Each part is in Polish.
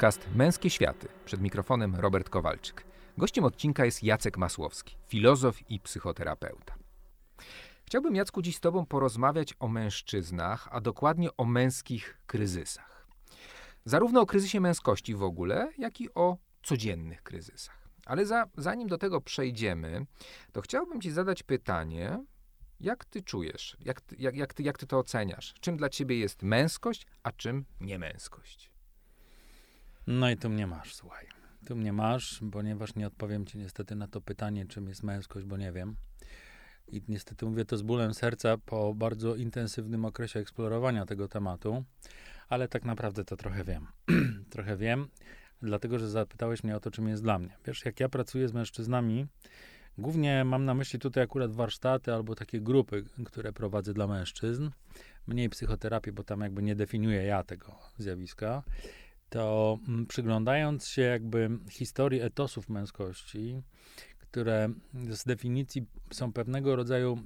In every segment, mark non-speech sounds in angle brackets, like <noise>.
podcast Męskie Światy. Przed mikrofonem Robert Kowalczyk. Gościem odcinka jest Jacek Masłowski, filozof i psychoterapeuta. Chciałbym, Jacku, dziś z Tobą porozmawiać o mężczyznach, a dokładnie o męskich kryzysach. Zarówno o kryzysie męskości w ogóle, jak i o codziennych kryzysach. Ale za, zanim do tego przejdziemy, to chciałbym Ci zadać pytanie, jak Ty czujesz, jak, jak, jak, ty, jak ty to oceniasz? Czym dla Ciebie jest męskość, a czym niemęskość? No i tu mnie masz, słuchaj. Tu mnie masz, ponieważ nie odpowiem ci niestety na to pytanie, czym jest męskość, bo nie wiem. I niestety mówię to z bólem serca po bardzo intensywnym okresie eksplorowania tego tematu, ale tak naprawdę to trochę wiem. <clears throat> trochę wiem, dlatego że zapytałeś mnie o to, czym jest dla mnie. Wiesz, jak ja pracuję z mężczyznami, głównie mam na myśli tutaj akurat warsztaty albo takie grupy, które prowadzę dla mężczyzn, mniej psychoterapię, bo tam jakby nie definiuję ja tego zjawiska to mm, przyglądając się jakby historii etosów męskości, które z definicji są pewnego rodzaju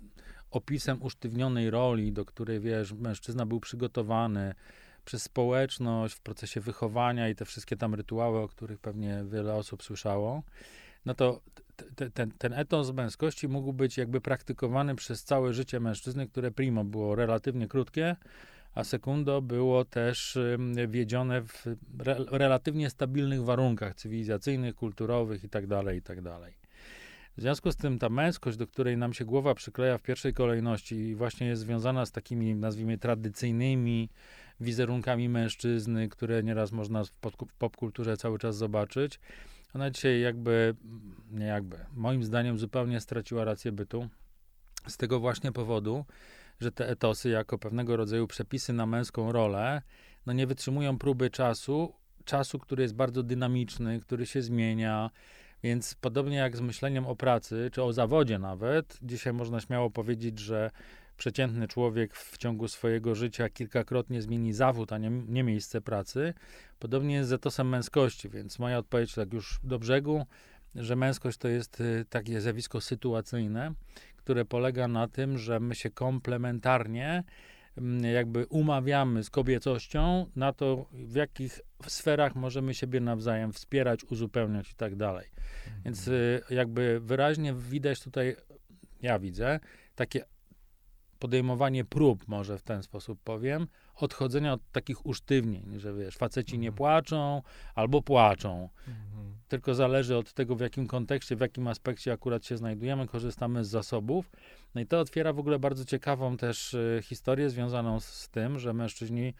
opisem usztywnionej roli, do której, wiesz, mężczyzna był przygotowany przez społeczność w procesie wychowania i te wszystkie tam rytuały, o których pewnie wiele osób słyszało, no to ten, ten etos męskości mógł być jakby praktykowany przez całe życie mężczyzny, które primo było relatywnie krótkie, a sekundo było też wiedzione w re, relatywnie stabilnych warunkach cywilizacyjnych, kulturowych itd., tak itd. Tak w związku z tym ta męskość, do której nam się głowa przykleja w pierwszej kolejności i właśnie jest związana z takimi, nazwijmy, tradycyjnymi wizerunkami mężczyzny, które nieraz można w popkulturze cały czas zobaczyć, ona dzisiaj jakby, nie jakby, moim zdaniem zupełnie straciła rację bytu. Z tego właśnie powodu, że te etosy, jako pewnego rodzaju przepisy na męską rolę, no nie wytrzymują próby czasu, czasu, który jest bardzo dynamiczny, który się zmienia. Więc podobnie jak z myśleniem o pracy, czy o zawodzie nawet, dzisiaj można śmiało powiedzieć, że przeciętny człowiek w ciągu swojego życia kilkakrotnie zmieni zawód, a nie, nie miejsce pracy. Podobnie jest z etosem męskości, więc moja odpowiedź tak już do brzegu, że męskość to jest y, takie zjawisko sytuacyjne, które polega na tym, że my się komplementarnie mm, jakby umawiamy z kobiecością na to, w jakich sferach możemy siebie nawzajem wspierać, uzupełniać i tak dalej. Mhm. Więc y, jakby wyraźnie widać tutaj, ja widzę, takie podejmowanie prób, może w ten sposób powiem, odchodzenia od takich usztywnień, że wiesz, faceci nie mhm. płaczą albo płaczą. Tylko zależy od tego, w jakim kontekście, w jakim aspekcie akurat się znajdujemy, korzystamy z zasobów. No i to otwiera w ogóle bardzo ciekawą też y, historię związaną z, z tym, że mężczyźni,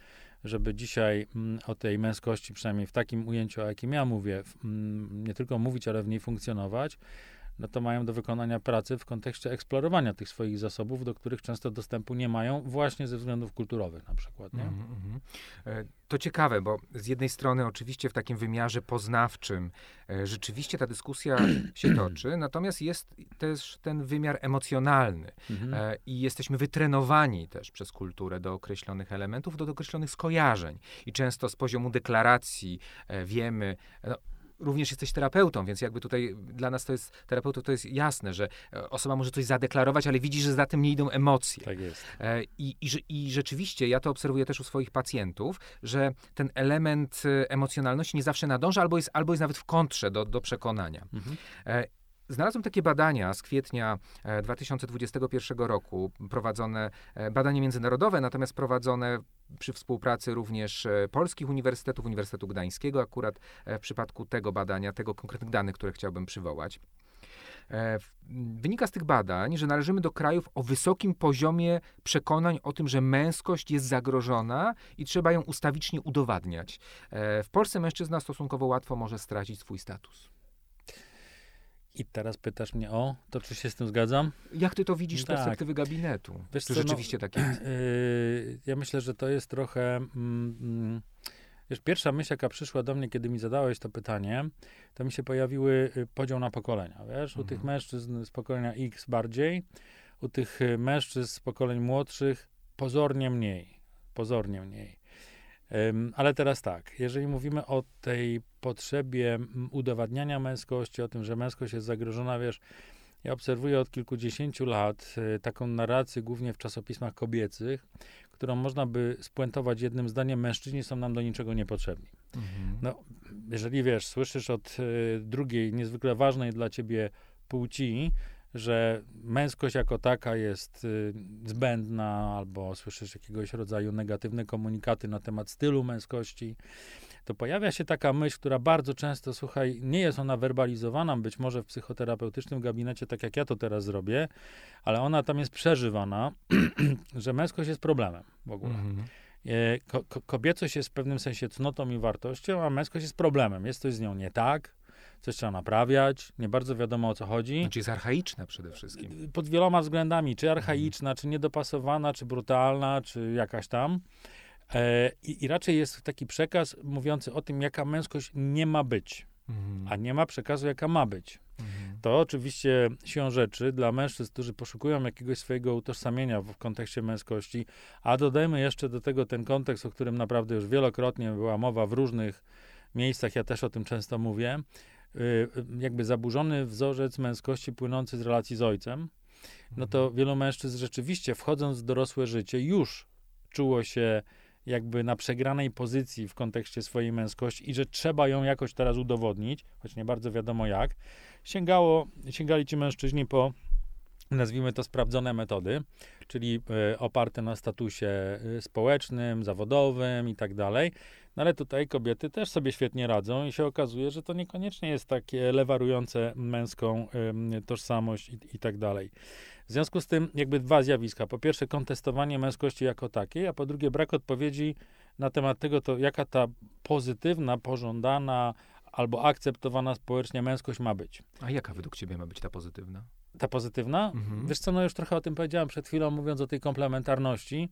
żeby dzisiaj mm, o tej męskości, przynajmniej w takim ujęciu, o jakim ja mówię, mm, nie tylko mówić, ale w niej funkcjonować, no to mają do wykonania pracy w kontekście eksplorowania tych swoich zasobów, do których często dostępu nie mają, właśnie ze względów kulturowych na przykład. Nie? Mm -hmm. To ciekawe, bo z jednej strony oczywiście w takim wymiarze poznawczym e, rzeczywiście ta dyskusja <clears throat> się toczy, natomiast jest też ten wymiar emocjonalny mm -hmm. i jesteśmy wytrenowani też przez kulturę do określonych elementów, do określonych skojarzeń i często z poziomu deklaracji wiemy, no, również jesteś terapeutą, więc jakby tutaj dla nas to jest, terapeutów to jest jasne, że e, osoba może coś zadeklarować, ale widzi, że za tym nie idą emocje. Tak jest. E, I, i, I rzeczywiście, ja to obserwuję też u swoich pacjentów, że ten element e, emocjonalności nie zawsze nadąża, albo jest, albo jest nawet w kontrze do, do przekonania. Mhm. Znalazłem takie badania z kwietnia 2021 roku, prowadzone, badanie międzynarodowe, natomiast prowadzone przy współpracy również e, polskich uniwersytetów, Uniwersytetu Gdańskiego, akurat e, w przypadku tego badania, tego konkretnych danych, które chciałbym przywołać. E, wynika z tych badań, że należymy do krajów o wysokim poziomie przekonań o tym, że męskość jest zagrożona i trzeba ją ustawicznie udowadniać. W Polsce mężczyzna stosunkowo łatwo może stracić swój status. I teraz pytasz mnie o to, czy się z tym zgadzam? Jak ty to widzisz z tak. perspektywy gabinetu? Wiesz co, no, rzeczywiście no, tak jest? Yy, <clears throat> ja myślę, że to jest trochę... Mm, mm, wiesz, pierwsza myśl, jaka przyszła do mnie, kiedy mi zadałeś to pytanie, to mi się pojawiły y, podział na pokolenia, wiesz? Mhm. U tych mężczyzn z pokolenia X bardziej, u tych y, mężczyzn z pokoleń młodszych pozornie mniej. Pozornie mniej. Ale teraz tak, jeżeli mówimy o tej potrzebie udowadniania męskości, o tym, że męskość jest zagrożona, wiesz, ja obserwuję od kilkudziesięciu lat y, taką narrację, głównie w czasopismach kobiecych, którą można by spuentować jednym zdaniem: mężczyźni są nam do niczego niepotrzebni. Mhm. No, jeżeli wiesz, słyszysz od y, drugiej, niezwykle ważnej dla ciebie płci, że męskość jako taka jest y, zbędna, albo słyszysz jakiegoś rodzaju negatywne komunikaty na temat stylu męskości, to pojawia się taka myśl, która bardzo często, słuchaj, nie jest ona werbalizowana, być może w psychoterapeutycznym gabinecie, tak jak ja to teraz zrobię, ale ona tam jest przeżywana, <clears throat> że męskość jest problemem w ogóle. Mhm. E, ko kobiecość jest w pewnym sensie cnotą i wartością, a męskość jest problemem. Jest coś z nią nie tak, coś trzeba naprawiać, nie bardzo wiadomo o co chodzi. Znaczy jest archaiczna przede wszystkim. Pod wieloma względami, czy archaiczna, mhm. czy niedopasowana, czy brutalna, czy jakaś tam. E, i, I, raczej jest taki przekaz mówiący o tym, jaka męskość nie ma być, mhm. a nie ma przekazu, jaka ma być. Mhm. To oczywiście siłą rzeczy dla mężczyzn, którzy poszukują jakiegoś swojego utożsamienia w, kontekście męskości, a dodajmy jeszcze do tego ten kontekst, o którym naprawdę już wielokrotnie była mowa w różnych miejscach, ja też o tym często mówię, y, y, jakby zaburzony wzorzec męskości płynący z relacji z ojcem, no to mhm. wielu mężczyzn rzeczywiście wchodząc w dorosłe życie już czuło się jakby na przegranej pozycji w kontekście swojej męskości i że trzeba ją jakoś teraz udowodnić, choć nie bardzo wiadomo jak, sięgało, sięgali ci mężczyźni po nazwijmy to sprawdzone metody, czyli y, oparte na statusie y, społecznym, zawodowym i tak dalej. No ale tutaj kobiety też sobie świetnie radzą i się okazuje, że to niekoniecznie jest takie lewarujące męską y, tożsamość i, i tak dalej. W związku z tym jakby dwa zjawiska. Po pierwsze kontestowanie męskości jako takiej, a po drugie brak odpowiedzi na temat tego, to jaka ta pozytywna, pożądana albo akceptowana społecznie męskość ma być. A jaka według ciebie ma być ta pozytywna? Ta pozytywna? Mhm. Wiesz co, no już trochę o tym powiedziałem przed chwilą, mówiąc o tej komplementarności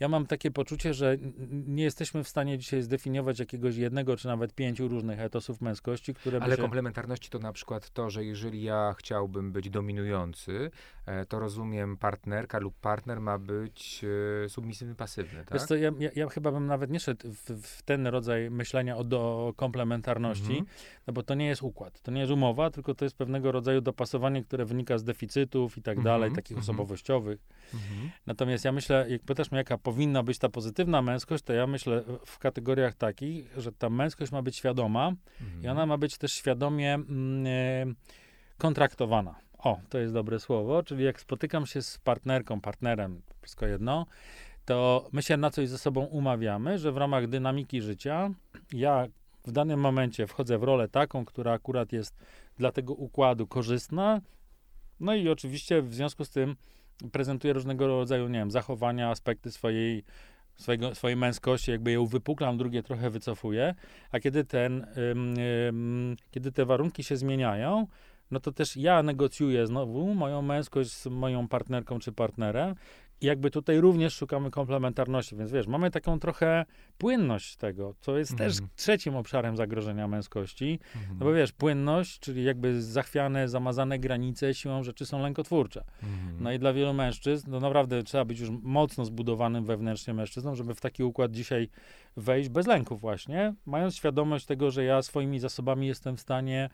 ja mam takie poczucie, że nie jesteśmy w stanie dzisiaj zdefiniować jakiegoś jednego, czy nawet pięciu różnych etosów męskości, które Ale się... komplementarności to na przykład to, że jeżeli ja chciałbym być dominujący, e, to rozumiem partnerka lub partner ma być e, submisywny, pasywny, tak? Wiesz co, ja, ja, ja, chyba bym nawet nie szedł w, w ten rodzaj myślenia o do komplementarności, mhm. no bo to nie jest układ, to nie jest umowa, tylko to jest pewnego rodzaju dopasowanie, które wynika z deficytów i tak mhm. dalej, takich mhm. osobowościowych. Mhm. Natomiast ja myślę, jak pytasz mnie, jaka powinna być ta pozytywna męskość, to ja myślę w kategoriach takich, że ta męskość ma być świadoma mhm. i ona ma być też świadomie mm, e, kontraktowana. O, to jest dobre słowo, czyli jak spotykam się z partnerką, partnerem, wszystko jedno, to my się na coś ze sobą umawiamy, że w ramach dynamiki życia ja w danym momencie wchodzę w rolę taką, która akurat jest dla tego układu korzystna, no i oczywiście w związku z tym prezentuje różnego rodzaju, nie wiem, zachowania, aspekty swojej, swojego, swojej męskości, jakby ją wypuklam, drugie trochę wycofuję, a kiedy ten, ym, ym, kiedy te warunki się zmieniają, no to też ja negocjuję znowu moją męskość z moją partnerką czy partnerem i jakby tutaj również szukamy komplementarności, więc wiesz, mamy taką trochę płynność tego, co jest też mhm. trzecim obszarem zagrożenia męskości. No bo wiesz, płynność, czyli jakby zachwiane, zamazane granice siłą rzeczy są lękotwórcze. Mhm. No i dla wielu mężczyzn, no naprawdę trzeba być już mocno zbudowanym wewnętrznie mężczyzną, żeby w taki układ dzisiaj wejść bez lęków właśnie, mając świadomość tego, że ja swoimi zasobami jestem w stanie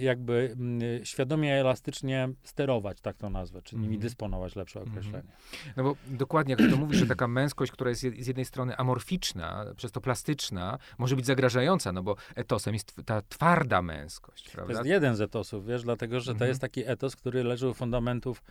jakby mm, świadomie, elastycznie sterować, tak to nazwę, czy nimi mm. dysponować, lepsze mhm. określenie. No bo dokładnie, jak to mówisz, że taka męskość, która jest z jednej strony amorficzna, przez to plastyczna, może być zagrażająca, no bo etosem jest ta twarda męskość, prawda? To jest jeden z etosów, wiesz, dlatego, że to mhm. jest taki etos, który leży u fundamentów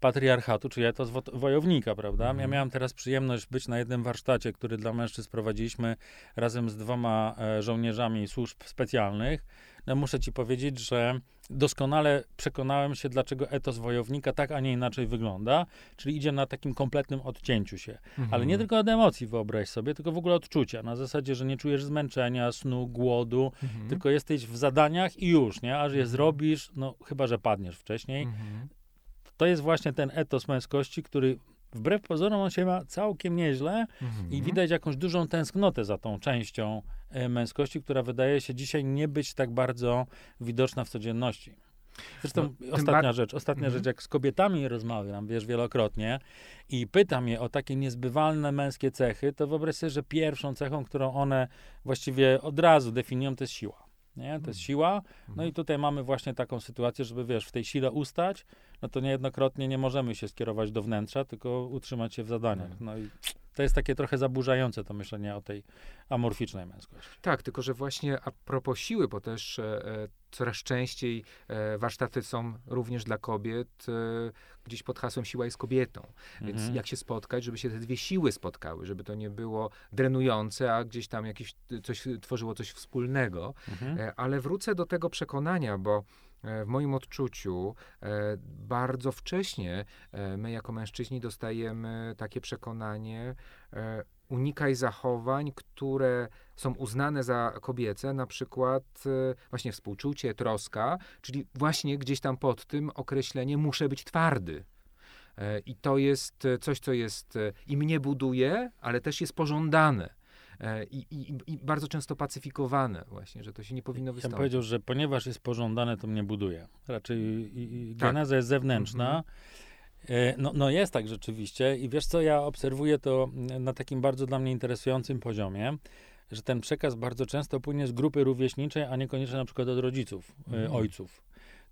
patriarchatu, czyli etos wo wojownika, prawda? Ja miałem teraz przyjemność być na jednym warsztacie, który dla mężczyzn prowadziliśmy razem z dwoma e, żołnierzami służb specjalnych. No, muszę ci powiedzieć, że doskonale przekonałem się, dlaczego etos wojownika tak, a nie inaczej wygląda, czyli idzie na takim kompletnym odcięciu się. Mhm. Ale nie tylko od emocji, wyobraź sobie, tylko w ogóle odczucia. Na zasadzie, że nie czujesz zmęczenia, snu, głodu, mhm. tylko jesteś w zadaniach i już, nie? Aż je mhm. zrobisz, no chyba, że padniesz wcześniej. Mhm. To jest właśnie ten etos męskości, który wbrew pozorom on się ma całkiem nieźle mhm. i widać jakąś dużą tęsknotę za tą częścią e, męskości, która wydaje się dzisiaj nie być tak bardzo widoczna w codzienności. Zresztą no, ostatnia rzecz, ostatnia mhm. rzecz, jak z kobietami rozmawiam, wiesz, wielokrotnie i pytam je o takie niezbywalne męskie cechy, to wyobraź sobie, że pierwszą cechą, którą one właściwie od razu definiują, to jest siła. Nie? To jest mhm. siła. No i mhm. tutaj mamy właśnie taką sytuację, żeby wiesz, w tej sile ustać, no to niejednokrotnie nie możemy się skierować do wnętrza, tylko utrzymać się w zadaniach. No i to jest takie trochę zaburzające to myślenie o tej amorficznej męskości. Tak, tylko że właśnie a propos siły, bo też e, e coraz częściej e, warsztaty są również dla kobiet e, gdzieś pod hasłem siła jest kobietą. Więc mhm. jak się spotkać, żeby się te dwie siły spotkały, żeby to nie było drenujące, a gdzieś tam jakieś coś tworzyło coś wspólnego. Mhm. E, ale wrócę do tego przekonania, bo w moim odczuciu e, bardzo wcześnie e, my jako mężczyźni dostajemy takie przekonanie, unikaj zachowań, które są uznane za kobiece, na przykład właśnie współczucie, troska, czyli właśnie gdzieś tam pod tym określenie muszę być twardy. I to jest coś, co jest i mnie buduje, ale też jest pożądane. E, i, i, i, bardzo często pacyfikowane właśnie, że to się nie powinno wystąpić. Ja bym powiedział, że ponieważ jest pożądane, to mnie buduje. Raczej tak. geneza jest zewnętrzna. Mhm. No, no jest tak rzeczywiście i wiesz co, ja obserwuję to na takim bardzo dla mnie interesującym poziomie, że ten przekaz bardzo często płynie z grupy rówieśniczej, a niekoniecznie na przykład od rodziców, e, mhm. ojców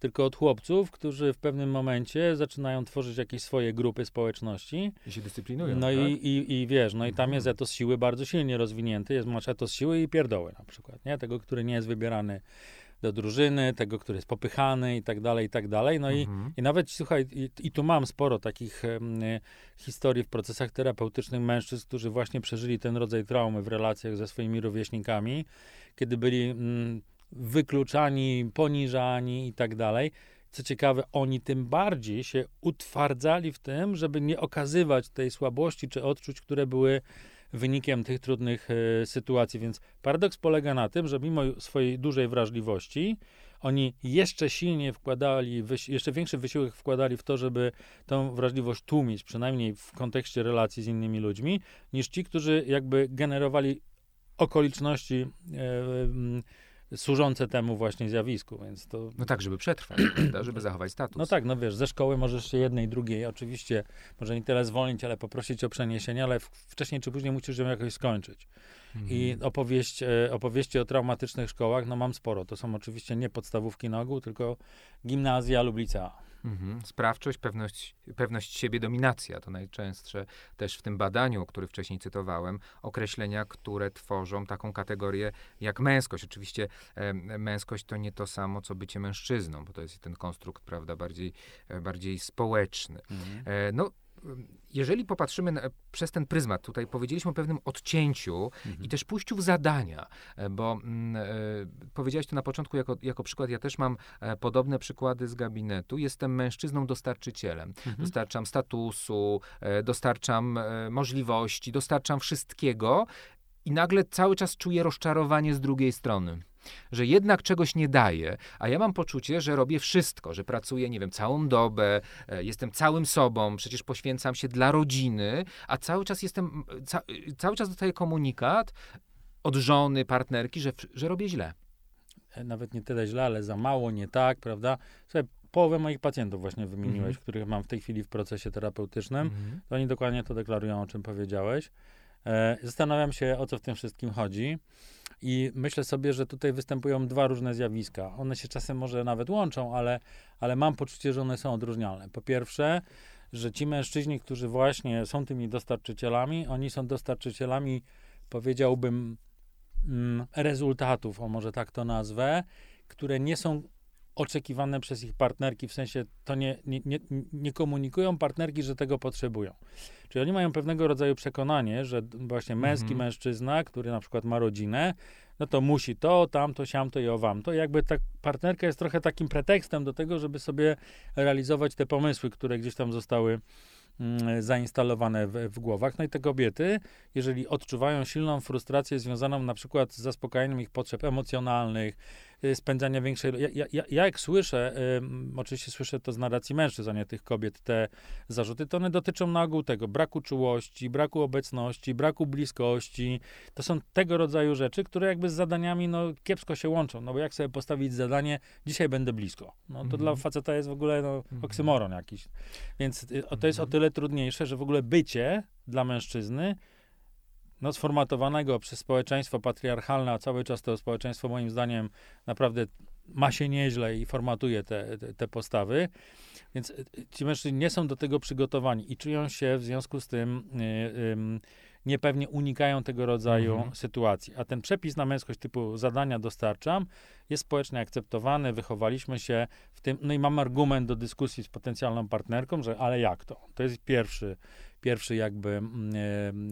tylko od chłopców, którzy w pewnym momencie zaczynają tworzyć jakieś swoje grupy społeczności. I się dyscyplinują. No tak? i, i, i wiesz, no i tam jest mhm. etos siły bardzo silnie rozwinięty, jest masz etos siły i pierdoły na przykład, nie? Tego, który nie jest wybierany do drużyny, tego, który jest popychany i tak dalej, i tak dalej. No mhm. i, i nawet, słuchaj, i, i, tu mam sporo takich historii w procesach terapeutycznych mężczyzn, którzy właśnie przeżyli ten rodzaj traumy w relacjach ze swoimi rówieśnikami, kiedy byli mm, wykluczani, poniżani i tak dalej. Co ciekawe, oni tym bardziej się utwardzali w tym, żeby nie okazywać tej słabości czy odczuć, które były wynikiem tych trudnych y, sytuacji. Więc paradoks polega na tym, że mimo swojej dużej wrażliwości, oni jeszcze silniej wkładali, jeszcze większy wysiłek wkładali w to, żeby tą wrażliwość tłumić, przynajmniej w kontekście relacji z innymi ludźmi, niż ci, którzy jakby generowali okoliczności. Y, służące temu właśnie zjawisku, więc to... No tak, żeby przetrwać, <clears throat> prawda? żeby zachować status. No tak, no wiesz, ze szkoły możesz się jednej, drugiej, oczywiście, może nie tyle zwolnić, ale poprosić o przeniesienie, ale wcześniej czy później musisz ją jakoś skończyć. I mhm. opowieść, e, opowieści o traumatycznych szkołach, no mam sporo. To są oczywiście nie podstawówki na ogół, tylko gimnazja lub licea. Mhm. Sprawczość, pewność, pewność siebie, dominacja to najczęstsze też w tym badaniu, o którym wcześniej cytowałem, określenia, które tworzą taką kategorię jak męskość. Oczywiście e, męskość to nie to samo, co bycie mężczyzną, bo to jest ten konstrukt, prawda, bardziej, bardziej społeczny. Mhm. E, no, jeżeli popatrzymy na, przez ten pryzmat, tutaj powiedzieliśmy o pewnym odcięciu mhm. i też pójściu w zadania, e, bo e, powiedziałeś to na początku jako, jako przykład, ja też mam e, podobne przykłady z gabinetu. Jestem mężczyzną dostarczycielem. Mhm. Dostarczam statusu, dostarczam możliwości, dostarczam wszystkiego i nagle cały czas czuję rozczarowanie z drugiej strony że jednak czegoś nie daję, a ja mam poczucie, że robię wszystko, że pracuję, nie wiem, całą dobę, e, jestem całym sobą, przecież poświęcam się dla rodziny, a cały czas jestem, ca, cały czas dostaję komunikat od żony, partnerki, że, że robię źle. E, nawet nie tyle źle, ale za mało, nie tak, prawda? Słuchaj, połowę moich pacjentów właśnie wymieniłeś, mm -hmm. których mam w tej chwili w procesie terapeutycznym, mm -hmm. to oni dokładnie to deklarują, o czym powiedziałeś. E, zastanawiam się, o co w tym wszystkim chodzi. I myślę sobie, że tutaj występują dwa różne zjawiska. One się czasem może nawet łączą, ale, ale mam poczucie, że one są odróżnialne. Po pierwsze, że ci mężczyźni, którzy właśnie są tymi dostarczycielami, oni są dostarczycielami, powiedziałbym, mm, rezultatów, o może tak to nazwę, które nie są oczekiwane przez ich partnerki, w sensie to nie, nie, nie, nie komunikują partnerki, że tego potrzebują. Czyli oni mają pewnego rodzaju przekonanie, że właśnie męski mhm. mężczyzna, który na przykład ma rodzinę, no to musi to, tamto, siamto i owam. To jakby ta partnerka jest trochę takim pretekstem do tego, żeby sobie realizować te pomysły, które gdzieś tam zostały mm, zainstalowane w, w, głowach. No i te kobiety, jeżeli odczuwają silną frustrację związaną na przykład z zaspokajaniem ich potrzeb emocjonalnych, spędzania większej... Ja, ja, ja jak słyszę, y, oczywiście słyszę to z narracji mężczyzn, a nie tych kobiet, te zarzuty, to one dotyczą na ogół tego braku czułości, braku obecności, braku bliskości. To są tego rodzaju rzeczy, które jakby z zadaniami no, kiepsko się łączą, no bo jak sobie postawić zadanie, dzisiaj będę blisko. No to mhm. dla faceta jest w ogóle no, mhm. oksymoron jakiś. Więc y, to jest o mhm. tyle trudniejsze, że w ogóle bycie dla mężczyzny no, sformatowanego przez społeczeństwo patriarchalne, a cały czas to społeczeństwo moim zdaniem naprawdę ma się nieźle i formatuje te, te, te postawy. Więc ci mężczyźni nie są do tego przygotowani i czują się w związku z tym y, niepewnie unikają tego rodzaju Mhm. sytuacji. A ten przepis na męskość typu zadania dostarczam jest społecznie akceptowany, wychowaliśmy się w tym, no i mam argument do dyskusji z potencjalną partnerką, że ale jak to? To jest pierwszy, pierwszy jakby mm,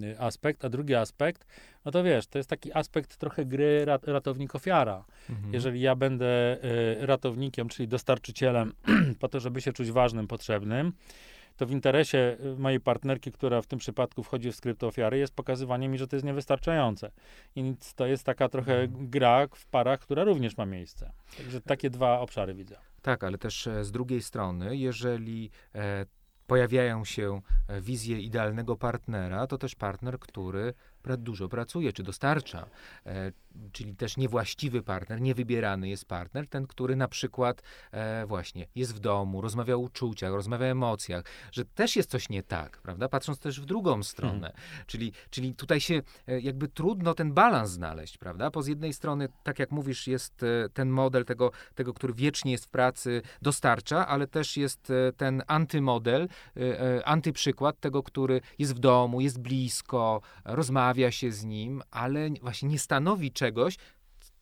e, aspekt, a drugi aspekt, no to wiesz, to jest taki aspekt trochę gry rat, ratownik-ofiara. Mhm. Jeżeli ja będę e, ratownikiem, czyli dostarczycielem <clears throat> po to, żeby się czuć ważnym, potrzebnym, to w interesie e, mojej partnerki, która w tym przypadku wchodzi w skrypt ofiary, jest pokazywanie mi, że to jest niewystarczające. I to jest taka trochę Mhm. gra w parach, która również ma miejsce. Także takie dwa obszary widzę. Tak, ale też e, z drugiej strony, jeżeli e, pojawiają się e, wizje idealnego partnera, to też partner, który dużo pracuje, czy dostarcza. E, czyli też niewłaściwy partner, niewybierany jest partner, ten, który na przykład e, właśnie jest w domu, rozmawia o uczuciach, rozmawia o emocjach, że też jest coś nie tak, prawda? Patrząc też w drugą stronę. Czyli, czyli tutaj się e, jakby trudno ten balans znaleźć, prawda? Bo z jednej strony, tak jak mówisz, jest e, ten model tego, tego, który wiecznie jest w pracy, dostarcza, ale też jest e, ten antymodel, e, antyprzykład tego, który jest w domu, jest blisko, rozmawia się z nim, ale właśnie nie stanowi czegoś,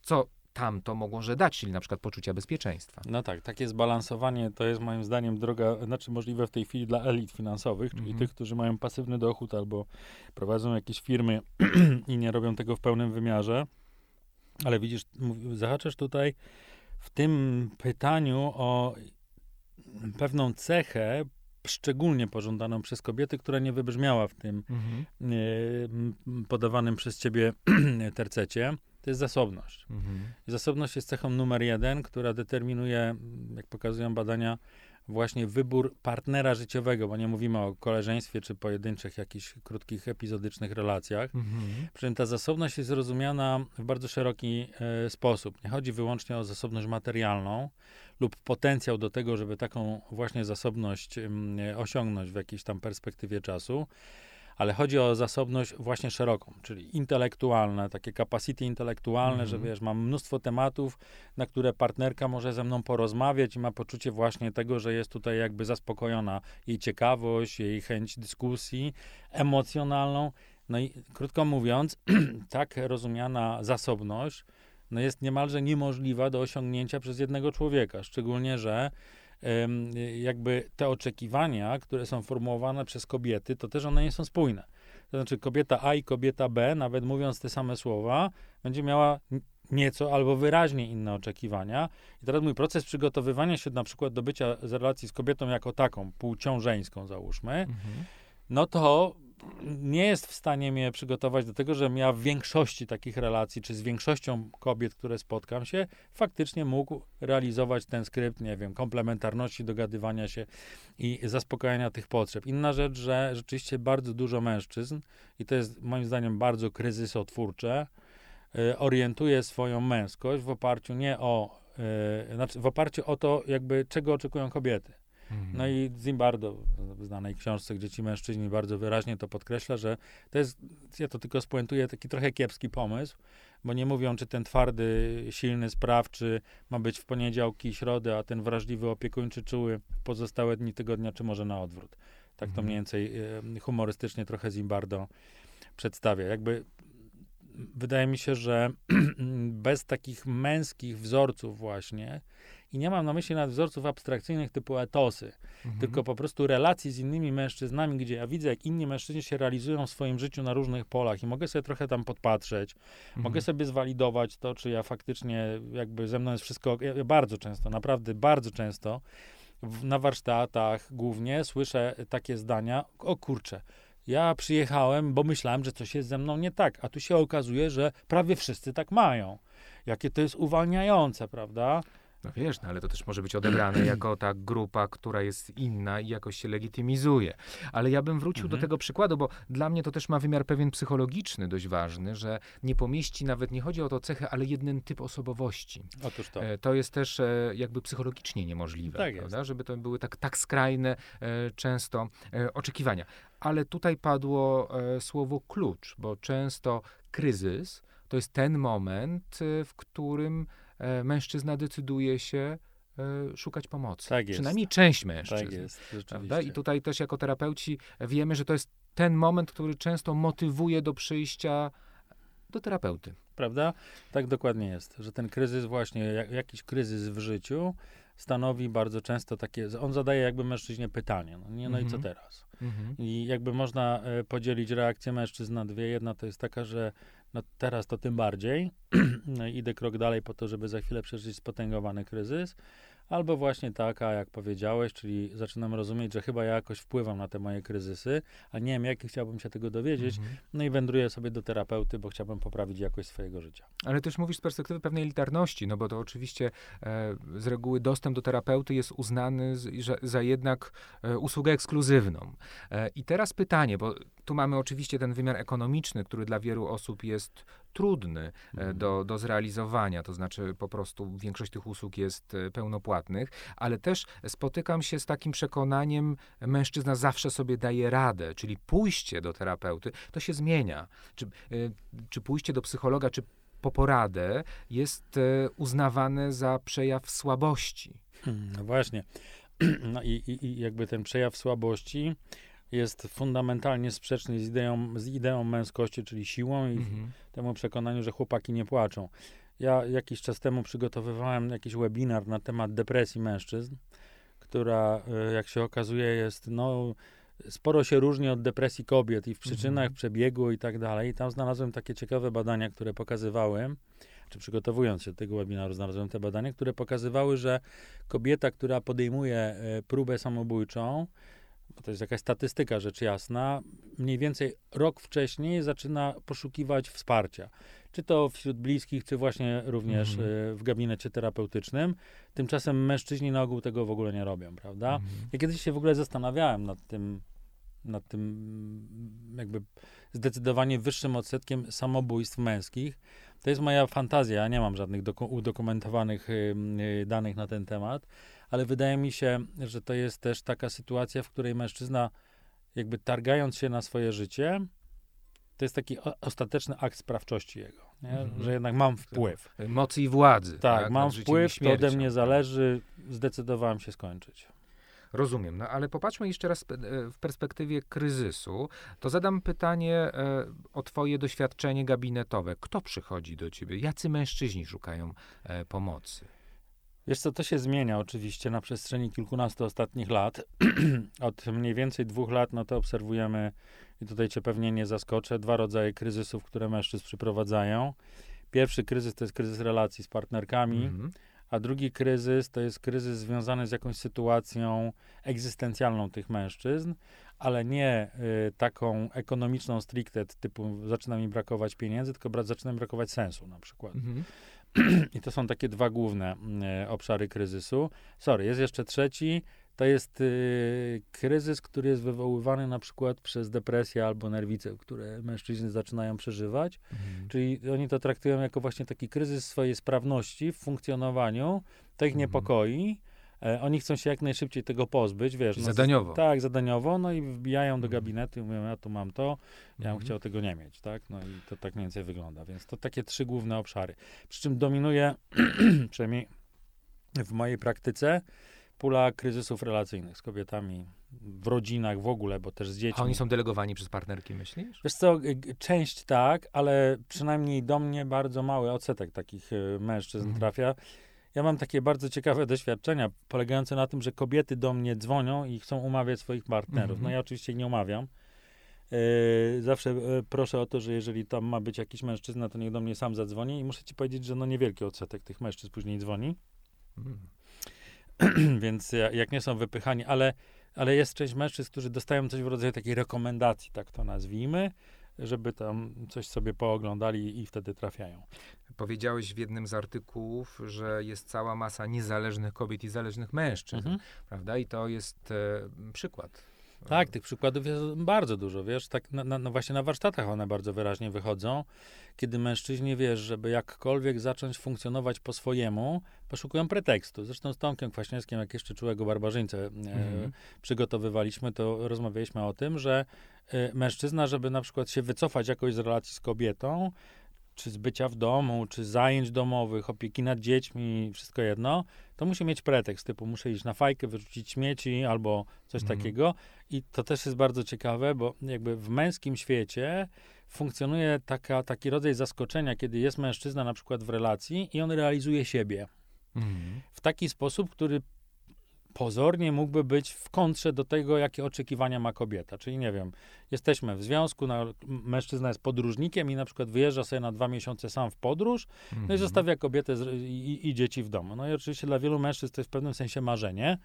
co tamto mogło że dać, czyli na przykład poczucia bezpieczeństwa. No tak, takie zbalansowanie to jest moim zdaniem droga, znaczy możliwe w tej chwili dla elit finansowych, czyli Mhm. tych, którzy mają pasywny dochód albo prowadzą jakieś firmy <clears throat> i nie robią tego w pełnym wymiarze. Ale widzisz, zahaczasz tutaj w tym pytaniu o pewną cechę, szczególnie pożądaną przez kobiety, która nie wybrzmiała w tym Mhm. m, podawanym przez ciebie <clears throat> tercecie, to jest zasobność. Mhm. Zasobność jest cechą numer jeden, która determinuje, jak pokazują badania, właśnie wybór partnera życiowego, bo nie mówimy o koleżeństwie czy pojedynczych jakichś krótkich, epizodycznych relacjach. Mhm. Przy czym ta zasobność jest rozumiana w bardzo szeroki e, sposób. Nie chodzi wyłącznie o zasobność materialną lub potencjał do tego, żeby taką właśnie zasobność em, e, osiągnąć w jakiejś tam perspektywie czasu, ale chodzi o zasobność właśnie szeroką, czyli intelektualne, takie capacity intelektualne, że Mhm. wiesz, mam mnóstwo tematów, na które partnerka może ze mną porozmawiać i ma poczucie właśnie tego, że jest tutaj jakby zaspokojona jej ciekawość, jej chęć dyskusji emocjonalną. No i krótko mówiąc, <clears throat> tak rozumiana zasobność no jest niemalże niemożliwa do osiągnięcia przez jednego człowieka, szczególnie, że jakby te oczekiwania, które są formułowane przez kobiety, to też one nie są spójne. To znaczy kobieta A i kobieta B, nawet mówiąc te same słowa, będzie miała nieco albo wyraźnie inne oczekiwania. I teraz mój proces przygotowywania się na przykład do bycia z relacji z kobietą jako taką, płcią żeńską załóżmy, Mhm. no to nie jest w stanie mnie przygotować do tego, żebym ja w większości takich relacji, czy z większością kobiet, które spotkam się, faktycznie mógł realizować ten skrypt, nie wiem, komplementarności, dogadywania się i zaspokajania tych potrzeb. Inna rzecz, że rzeczywiście bardzo dużo mężczyzn, i to jest moim zdaniem bardzo kryzysotwórcze, y, orientuje swoją męskość w oparciu nie o, y, znaczy w oparciu o to, jakby czego oczekują kobiety. Mhm. No i Zimbardo w znanej książce, gdzie ci mężczyźni bardzo wyraźnie to podkreśla, że to jest, ja to tylko spuentuję, taki trochę kiepski pomysł, bo nie mówią, czy ten twardy, silny, sprawczy ma być w poniedziałki i środę, a ten wrażliwy, opiekuńczy, czuły pozostałe dni tygodnia, czy może na odwrót. Tak to Mhm. mniej więcej humorystycznie trochę Zimbardo przedstawia. Jakby wydaje mi się, że <clears throat> bez takich męskich wzorców właśnie, i nie mam na myśli nawet wzorców abstrakcyjnych typu etosy, Mhm. tylko po prostu relacji z innymi mężczyznami, gdzie ja widzę, jak inni mężczyźni się realizują w swoim życiu na różnych polach i mogę sobie trochę tam podpatrzeć, Mhm. mogę sobie zwalidować to, czy ja faktycznie jakby ze mną jest wszystko, ja, bardzo często, naprawdę bardzo często w, na warsztatach głównie słyszę takie zdania, o kurczę, ja przyjechałem, bo myślałem, że coś jest ze mną nie tak, a tu się okazuje, że prawie wszyscy tak mają. Jakie to jest uwalniające, prawda? No wiesz, no ale to też może być odebrane <clears throat> jako ta grupa, która jest inna i jakoś się legitymizuje. Ale ja bym wrócił do Mhm. tego przykładu, bo dla mnie to też ma wymiar pewien psychologiczny dość ważny, że nie pomieści nawet, nie chodzi o to cechę, ale jeden typ osobowości. Otóż to. E, To jest też e, jakby psychologicznie niemożliwe, Tak prawda? żeby to były tak, tak skrajne e, często oczekiwania. Ale tutaj padło słowo klucz, bo często kryzys to jest ten moment, w którym mężczyzna decyduje się e, szukać pomocy. Tak jest. Przynajmniej część mężczyzn. Tak jest, Prawda? I tutaj też jako terapeuci wiemy, że to jest ten moment, który często motywuje do przyjścia do terapeuty. Prawda? Tak dokładnie jest, że ten kryzys właśnie, jak, jakiś kryzys w życiu stanowi bardzo często takie, on zadaje jakby mężczyźnie pytanie, no, nie, no Mhm. i co teraz? Mhm. I jakby można e, podzielić reakcję mężczyzn na dwie. Jedna to jest taka, że no teraz to tym bardziej, <clears throat> no idę krok dalej po to, żeby za chwilę przeżyć spotęgowany kryzys. Albo właśnie taka, jak powiedziałeś, czyli zaczynam rozumieć, że chyba ja jakoś wpływam na te moje kryzysy, a nie wiem, jak chciałbym się tego dowiedzieć. Mhm. No i wędruję sobie do terapeuty, bo chciałbym poprawić jakość swojego życia. Ale też mówisz z perspektywy pewnej elitarności, no bo to oczywiście e, z reguły dostęp do terapeuty jest uznany z, za jednak e, usługę ekskluzywną. E, I teraz pytanie, bo tu mamy oczywiście ten wymiar ekonomiczny, który dla wielu osób jest trudny e, Mhm. do, do zrealizowania, to znaczy po prostu większość tych usług jest e, pełnopłatnych, ale też spotykam się z takim przekonaniem, mężczyzna zawsze sobie daje radę, czyli pójście do terapeuty, to się zmienia. Czy, e, czy pójście do psychologa, czy po poradę jest uznawane za przejaw słabości. Hmm, No właśnie. <clears throat> No i, i, i jakby ten przejaw słabości jest fundamentalnie sprzeczny z ideą, z ideą męskości, czyli siłą i Mhm. temu przekonaniu, że chłopaki nie płaczą. Ja jakiś czas temu przygotowywałem jakiś webinar na temat depresji mężczyzn, która, e, jak się okazuje, jest no, sporo się różni od depresji kobiet i w przyczynach, Mhm. przebiegu i tak dalej. I tam znalazłem takie ciekawe badania, które pokazywały, czy przygotowując się do tego webinaru, znalazłem te badania, które pokazywały, że kobieta, która podejmuje e, próbę samobójczą, bo to jest jakaś statystyka, rzecz jasna, mniej więcej rok wcześniej zaczyna poszukiwać wsparcia. Czy to wśród bliskich, czy właśnie również Mhm. e, w gabinecie terapeutycznym. Tymczasem mężczyźni na ogół tego w ogóle nie robią, prawda? Mhm. Ja kiedyś się w ogóle zastanawiałem nad tym, nad tym jakby zdecydowanie wyższym odsetkiem samobójstw męskich. To jest moja fantazja, ja nie mam żadnych doku- udokumentowanych y, y, danych na ten temat, ale wydaje mi się, że to jest też taka sytuacja, w której mężczyzna jakby targając się na swoje życie, to jest taki ostateczny akt sprawczości jego? Mhm. że jednak mam wpływ. Mocy i władzy. Tak, mam życiem i wpływ, to ode mnie zależy, zdecydowałem się skończyć. Rozumiem, no ale popatrzmy jeszcze raz e, w perspektywie kryzysu. To zadam pytanie e, o Twoje doświadczenie gabinetowe. Kto przychodzi do Ciebie? Jacy mężczyźni szukają e, pomocy? Wiesz co, to się zmienia oczywiście na przestrzeni kilkunastu ostatnich lat. <clears throat> Od mniej więcej dwóch lat, no to obserwujemy, i tutaj cię pewnie nie zaskoczę, dwa rodzaje kryzysów, które mężczyzn przyprowadzają. Pierwszy kryzys to jest kryzys relacji z partnerkami, Mhm. a drugi kryzys to jest kryzys związany z jakąś sytuacją egzystencjalną tych mężczyzn, ale nie y, taką ekonomiczną stricte, typu zaczyna mi brakować pieniędzy, tylko bra- zaczyna mi brakować sensu na przykład. Mhm. <clears throat> I to są takie dwa główne e, obszary kryzysu. Sorry, jest jeszcze trzeci. To jest y, kryzys, który jest wywoływany na przykład przez depresję albo nerwicę, które mężczyźni zaczynają przeżywać. Mhm. Czyli oni to traktują jako właśnie taki kryzys swojej sprawności w funkcjonowaniu. To ich Mhm. E, oni chcą się jak najszybciej tego pozbyć, wiesz. No, zadaniowo. Tak, zadaniowo. No i wbijają do Mhm. gabinetu i mówią, ja tu mam to, ja bym Mhm. chciał tego nie mieć, tak? No i to tak mniej więcej wygląda. Więc to takie trzy główne obszary. Przy czym dominuje, <clears throat> przynajmniej w mojej praktyce, pula kryzysów relacyjnych z kobietami, w rodzinach w ogóle, bo też z dziećmi. A oni są delegowani przez partnerki, myślisz? Wiesz co, część tak, ale przynajmniej do mnie bardzo mały odsetek takich y, mężczyzn Mhm. trafia. Ja mam takie bardzo ciekawe doświadczenia, polegające na tym, że kobiety do mnie dzwonią i chcą umawiać swoich partnerów. Mhm. No ja oczywiście nie umawiam. Yy, zawsze yy, proszę o to, że jeżeli tam ma być jakiś mężczyzna, to niech do mnie sam zadzwoni i muszę ci powiedzieć, że no niewielki odsetek tych mężczyzn później dzwoni. Mhm. <clears throat> Więc ja- jak nie są wypychani, ale, ale jest część mężczyzn, którzy dostają coś w rodzaju takiej rekomendacji, tak to nazwijmy, żeby tam coś sobie pooglądali i wtedy trafiają. Powiedziałeś w jednym z artykułów, że jest cała masa niezależnych kobiet i zależnych mężczyzn, Mhm. prawda? I to jest e, przykład. Tak, tych przykładów jest bardzo dużo, wiesz, tak na, na, no właśnie na warsztatach one bardzo wyraźnie wychodzą, kiedy mężczyźni, wiesz, żeby jakkolwiek zacząć funkcjonować po swojemu, poszukują pretekstu. Zresztą z Tomkiem Kwaśniewskim, jak jeszcze Czułego Barbarzyńcę e, Mhm. przygotowywaliśmy, to rozmawialiśmy o tym, że e, mężczyzna, żeby na przykład się wycofać jakoś z relacji z kobietą, czy z bycia w domu, czy zajęć domowych, opieki nad dziećmi, wszystko jedno, to musi mieć pretekst, typu muszę iść na fajkę, wyrzucić śmieci albo coś Mhm. takiego. I to też jest bardzo ciekawe, bo jakby w męskim świecie funkcjonuje taka, taki rodzaj zaskoczenia, kiedy jest mężczyzna na przykład w relacji i on realizuje siebie Mhm. w taki sposób, który pozornie mógłby być w kontrze do tego, jakie oczekiwania ma kobieta. Czyli nie wiem, jesteśmy w związku, na, mężczyzna jest podróżnikiem i na przykład wyjeżdża sobie na dwa miesiące sam w podróż, no i Mhm. zostawia kobietę z, i, i dzieci w domu. No i oczywiście dla wielu mężczyzn to jest w pewnym sensie marzenie,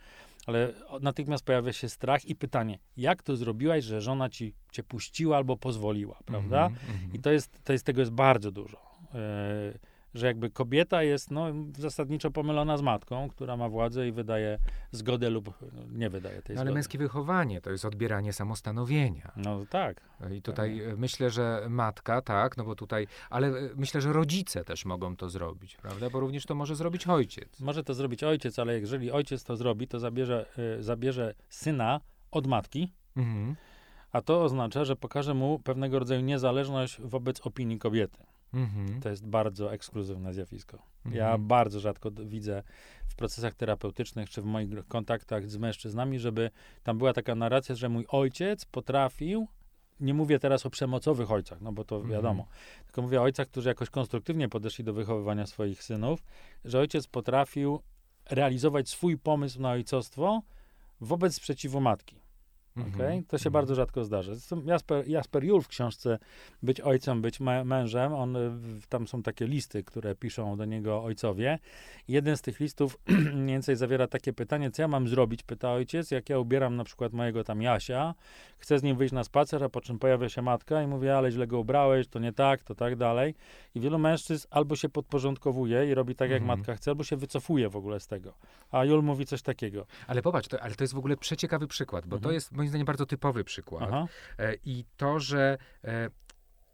ale natychmiast pojawia się strach i pytanie, jak to zrobiłaś, że żona ci cię puściła albo pozwoliła, prawda? Mhm, mhm. I to jest, to jest tego jest bardzo dużo. E, że jakby kobieta jest no, zasadniczo pomylona z matką, która ma władzę i wydaje zgodę lub nie wydaje tej No, ale zgody. męskie wychowanie to jest odbieranie samostanowienia. No tak. I tutaj e, myślę, że matka, tak, no bo tutaj, ale e, myślę, że rodzice też mogą to zrobić, prawda? Bo również to może zrobić ojciec. Może to zrobić ojciec, ale jeżeli ojciec to zrobi, to zabierze, y, zabierze syna od matki, Mhm. a to oznacza, że pokaże mu pewnego rodzaju niezależność wobec opinii kobiety. Mhm. To jest bardzo ekskluzywne zjawisko. Ja Mhm. bardzo rzadko widzę w procesach terapeutycznych czy w moich kontaktach z mężczyznami, żeby tam była taka narracja, że mój ojciec potrafił, nie mówię teraz o przemocowych ojcach, no bo to Mhm. wiadomo, tylko mówię o ojcach, którzy jakoś konstruktywnie podeszli do wychowywania swoich synów, że ojciec potrafił realizować swój pomysł na ojcostwo wobec sprzeciwu matki. Mhm. Okej? To się Mhm. bardzo rzadko zdarza. Jasper, Jasper Jul w książce Być ojcem, być mę- mężem, on, y, tam są takie listy, które piszą do niego ojcowie. Jeden z tych listów <clears throat> mniej więcej zawiera takie pytanie, co ja mam zrobić, pyta ojciec, jak ja ubieram na przykład mojego tam Jasia, chcę z nim wyjść na spacer, a po czym pojawia się matka i mówi, ale źle go ubrałeś, to nie tak, to tak dalej. I wielu mężczyzn albo się podporządkowuje i robi tak, jak Mhm. matka chce, albo się wycofuje w ogóle z tego. A Jul mówi coś takiego. Ale popatrz, to, ale to jest w ogóle przeciekawy przykład, bo to jest moim zdaniem bardzo typowy przykład. Aha. E, I to, że e,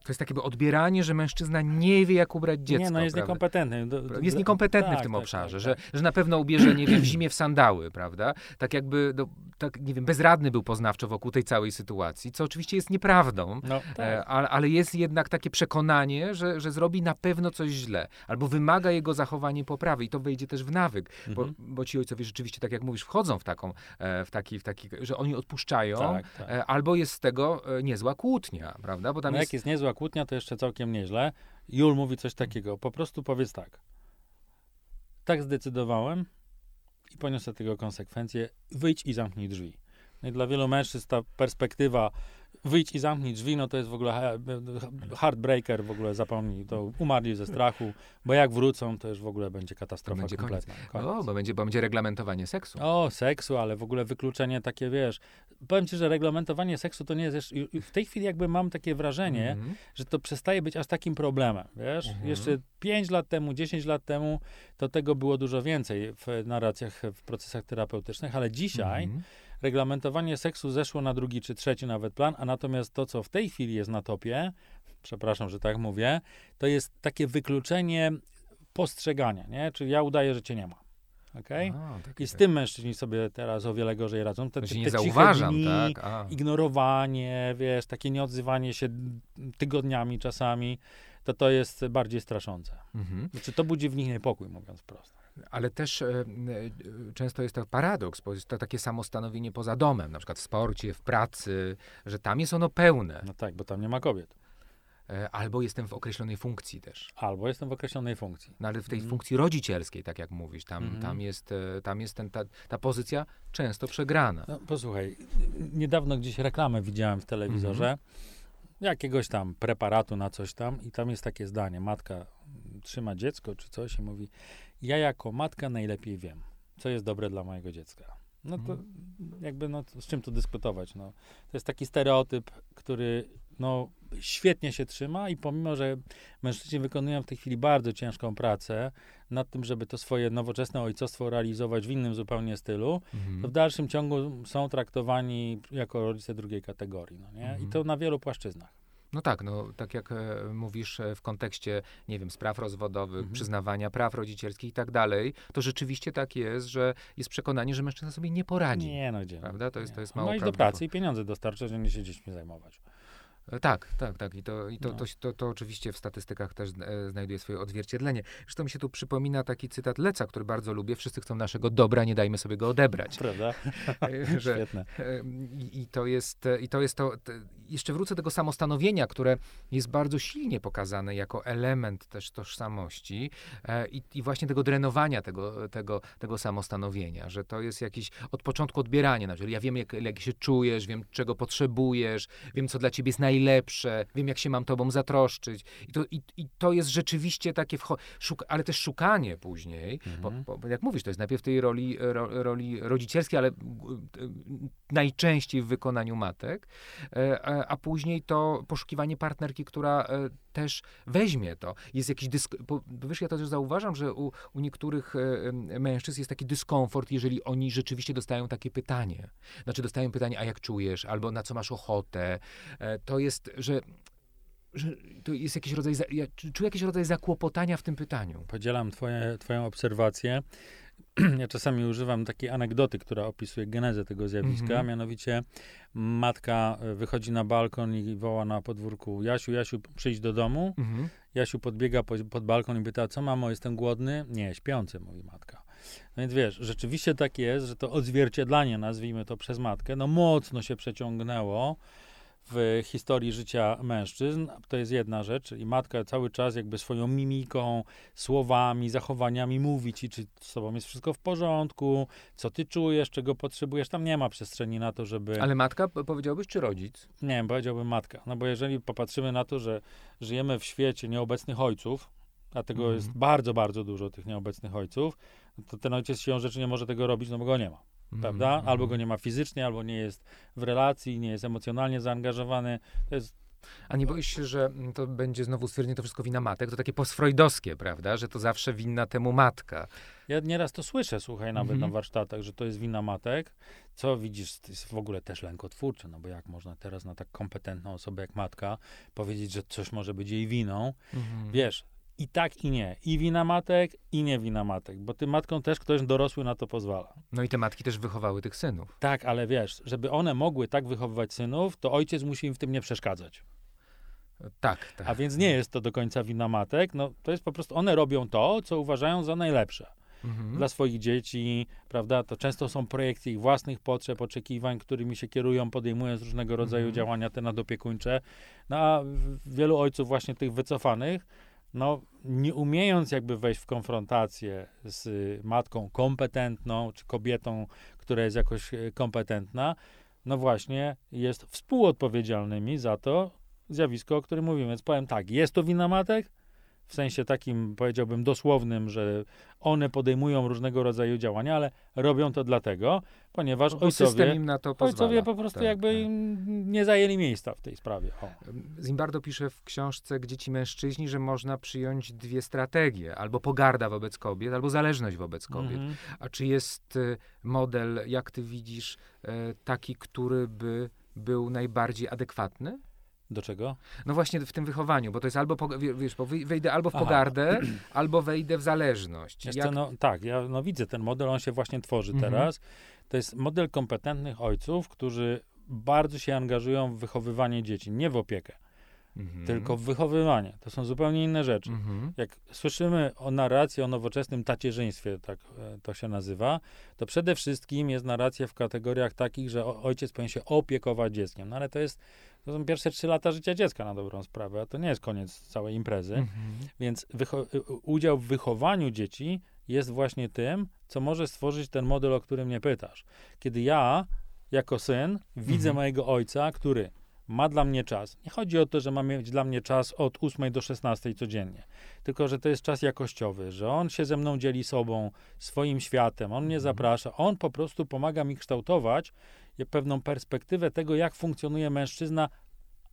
to jest takie odbieranie, że mężczyzna nie wie, jak ubrać dziecko. nie, no jest prawda? niekompetentny. Do- do- Jest niekompetentny tak, w tym tak, obszarze, tak, że, tak. że na pewno ubierze, nie wiem, w zimie w sandały, prawda? Tak jakby, no, tak, nie wiem, bezradny był poznawczo wokół tej całej sytuacji, co oczywiście jest nieprawdą. No, tak. E, ale, ale jest jednak takie przekonanie, że, że zrobi na pewno coś źle, albo wymaga jego zachowanie poprawy i to wejdzie też w nawyk, bo, Mhm. bo ci ojcowie rzeczywiście, tak jak mówisz, wchodzą w taką, e, w taki, w taki, że oni odpuszczają, Tak, tak. e, albo jest z tego niezła kłótnia, prawda? Bo tam No jest... jak jest niezła kłótnia, to jeszcze całkiem nieźle. Jul mówi coś takiego. Po prostu powiedz tak. Tak zdecydowałem i poniosę tego konsekwencje. Wyjdź i zamknij drzwi. No i dla wielu mężczyzn ta perspektywa wyjdź i zamknij drzwi, no to jest w ogóle heartbreaker, w ogóle zapomnij, to umarli ze strachu, bo jak wrócą, to już w ogóle będzie katastrofa będzie koniec. kompletna. Koniec. O, bo będzie, bo będzie reglamentowanie seksu. O, seksu, ale w ogóle wykluczenie takie, wiesz, powiem ci, że reglamentowanie seksu to nie jest, w tej chwili jakby mam takie wrażenie, Mhm. że to przestaje być aż takim problemem, wiesz? Mhm. Jeszcze 5 lat temu, 10 lat temu, to tego było dużo więcej w narracjach, w procesach terapeutycznych, ale dzisiaj Mhm. Reglamentowanie seksu zeszło na drugi czy trzeci nawet plan, a natomiast to, co w tej chwili jest na topie, przepraszam, że tak mówię, to jest takie wykluczenie postrzegania, nie? Czyli ja udaję, że cię nie ma. Okej? A, takie I z tak. tym mężczyźni sobie teraz o wiele gorzej radzą. Te, te, te nie ciche zauważam, dni, tak? A. ignorowanie, wiesz, takie nieodzywanie się tygodniami czasami, to to jest bardziej straszące. Mhm. Znaczy, to budzi w nich niepokój, mówiąc prosto. Ale też e, e, często jest to paradoks, bo jest to takie samo stanowienie poza domem, na przykład w sporcie, w pracy, że tam jest ono pełne. No tak, bo tam nie ma kobiet. E, albo jestem w określonej funkcji też. Albo jestem w określonej funkcji. No ale w tej Mhm. funkcji rodzicielskiej, tak jak mówisz, tam, Mhm. tam jest, tam jest ten, ta, ta pozycja często przegrana. No, posłuchaj, niedawno gdzieś reklamę widziałem w telewizorze Mhm. jakiegoś tam preparatu na coś tam i tam jest takie zdanie, matka mm, trzyma dziecko czy coś i mówi, ja jako matka najlepiej wiem, co jest dobre dla mojego dziecka. No to Mhm. jakby, no z czym tu dyskutować, no. To jest taki stereotyp, który, no, świetnie się trzyma i pomimo, że mężczyźni wykonują w tej chwili bardzo ciężką pracę nad tym, żeby to swoje nowoczesne ojcostwo realizować w innym zupełnie stylu, Mhm. to w dalszym ciągu są traktowani jako rodzice drugiej kategorii, no nie? I Mhm. to na wielu płaszczyznach. No tak, no tak jak e, mówisz e, w kontekście, nie wiem, spraw rozwodowych, Mhm. przyznawania praw rodzicielskich i tak dalej, to rzeczywiście tak jest, że jest przekonanie, że mężczyzna sobie nie poradzi. Nie, no gdzie. Prawda? To jest- nie. to jest mało Ma iść do pracy i pieniądze dostarczać, a nie się dziećmi zajmować. E, tak, tak, tak. I to, i to, No. to, to, to oczywiście w statystykach też e, znajduje swoje odzwierciedlenie. Zresztą mi się tu przypomina taki cytat Leca, który bardzo lubię. Wszyscy chcą naszego dobra, nie dajmy sobie go odebrać. Prawda? <laughs> E, że, Świetne. e, I, to jest, i to, jest to, te, jeszcze wrócę do tego samostanowienia, które jest bardzo silnie pokazane jako element też tożsamości i, i właśnie tego drenowania tego, tego, tego samostanowienia, że to jest jakiś od początku odbieranie, na przykład ja wiem jak, jak się czujesz, wiem czego potrzebujesz, wiem co dla ciebie jest najlepsze, wiem jak się mam tobą zatroszczyć i to, i, i to jest rzeczywiście takie, wcho- szuk- ale też szukanie później, bo, Mhm. bo, bo jak mówisz, to jest najpierw tej roli, ro, roli rodzicielskiej, ale g- najczęściej w wykonaniu matek, e, a- a później to poszukiwanie partnerki, która e, też weźmie to. Jest jakiś dysk... Bo, wiesz, ja to też zauważam, że u, u niektórych e, mężczyzn jest taki dyskomfort, jeżeli oni rzeczywiście dostają takie pytanie. Znaczy dostają pytanie, a jak czujesz, albo na co masz ochotę. E, to jest, że że to jest jakiś rodzaj, za- ja czuję jakiś rodzaj zakłopotania w tym pytaniu. Podzielam twoje, twoją obserwację. <clears throat> Ja czasami używam takiej anegdoty, która opisuje genezę tego zjawiska, Mhm. mianowicie matka e, wychodzi na balkon i woła na podwórku Jasiu, Jasiu, przyjdź do domu. Mhm. Jasiu podbiega pod, pod balkon i pyta, co mamo, jestem głodny? Nie, śpiący, mówi matka. No więc wiesz, rzeczywiście tak jest, że to odzwierciedlanie, nazwijmy to przez matkę, no mocno się przeciągnęło w historii życia mężczyzn. To jest jedna rzecz. I matka cały czas jakby swoją mimiką, słowami, zachowaniami mówi ci, czy z tobą jest wszystko w porządku, co ty czujesz, czego potrzebujesz. Tam nie ma przestrzeni na to, żeby... Ale matka, powiedziałbyś, czy rodzic? Nie wiem, powiedziałbym matka. No bo jeżeli popatrzymy na to, że żyjemy w świecie nieobecnych ojców, a tego Mhm. jest bardzo, bardzo dużo tych nieobecnych ojców, to ten ojciec siłą rzeczy nie może tego robić, no bo go nie ma, prawda? Mhm. Albo go nie ma fizycznie, albo nie jest w relacji, nie jest emocjonalnie zaangażowany. To jest A nie boisz się, że mm, to będzie znowu stwierdzenie, to wszystko wina matek? To takie postfreudowskie, prawda? Że to zawsze winna temu matka. Ja nieraz to słyszę, słuchaj, nawet Mhm. na warsztatach, że to jest wina matek. Co widzisz, jest w ogóle też lękotwórcze, no bo jak można teraz na tak kompetentną osobę jak matka powiedzieć, że coś może być jej winą? Wiesz, i tak, i nie. I wina matek, i nie wina matek, bo tym matkom też ktoś dorosły na to pozwala. No i te matki też wychowały tych synów. Tak, ale wiesz, żeby one mogły tak wychowywać synów, to ojciec musi im w tym nie przeszkadzać. Tak, tak. A więc nie jest to do końca wina matek, no to jest po prostu, one robią to, co uważają za najlepsze. Mhm. dla swoich dzieci, prawda? To często są projekty ich własnych potrzeb, oczekiwań, którymi się kierują, podejmując różnego rodzaju Mhm. działania te nadopiekuńcze. No a wielu ojców właśnie tych wycofanych, no nie umiejąc jakby wejść w konfrontację z y, matką kompetentną, czy kobietą, która jest jakoś y, kompetentna, no właśnie jest współodpowiedzialnymi za to zjawisko, o którym mówimy. Więc powiem tak, jest to wina matek, w sensie takim powiedziałbym dosłownym, że one podejmują różnego rodzaju działania, ale robią to dlatego, ponieważ Bo ojcowie, im na to pozwala. ojcowie po prostu Tak, jakby tak. nie zajęli miejsca w tej sprawie. O. Zimbardo pisze w książce Gdzie ci mężczyźni, że można przyjąć dwie strategie. Albo pogarda wobec kobiet, albo zależność wobec kobiet. Mhm. A czy jest y, model, jak ty widzisz, e, taki, który by był najbardziej adekwatny? Do czego? No właśnie w tym wychowaniu, bo to jest albo, wie- wiesz, bo wejdę albo w Aha. pogardę, <clears throat> albo wejdę w zależność. Jak- co, no, tak, ja no, widzę ten model, on się właśnie tworzy Mhm. teraz. To jest model kompetentnych ojców, którzy bardzo się angażują w wychowywanie dzieci, nie w opiekę, Mhm. tylko w wychowywanie. To są zupełnie inne rzeczy. Mhm. Jak słyszymy o narracji o nowoczesnym tacierzyństwie, tak e, to się nazywa, to przede wszystkim jest narracja w kategoriach takich, że ojciec powinien się opiekować dzieckiem. No ale to jest, to są pierwsze trzy lata życia dziecka na dobrą sprawę, a to nie jest koniec całej imprezy. Mhm. Więc udział w wychowaniu dzieci jest właśnie tym, co może stworzyć ten model, o którym mnie pytasz. Kiedy ja, jako syn, widzę Mhm. mojego ojca, który ma dla mnie czas. Nie chodzi o to, że ma mieć dla mnie czas od 8 do 16 codziennie, tylko że to jest czas jakościowy, że on się ze mną dzieli sobą, swoim światem, on mnie Mhm. zaprasza, on po prostu pomaga mi kształtować pewną perspektywę tego, jak funkcjonuje mężczyzna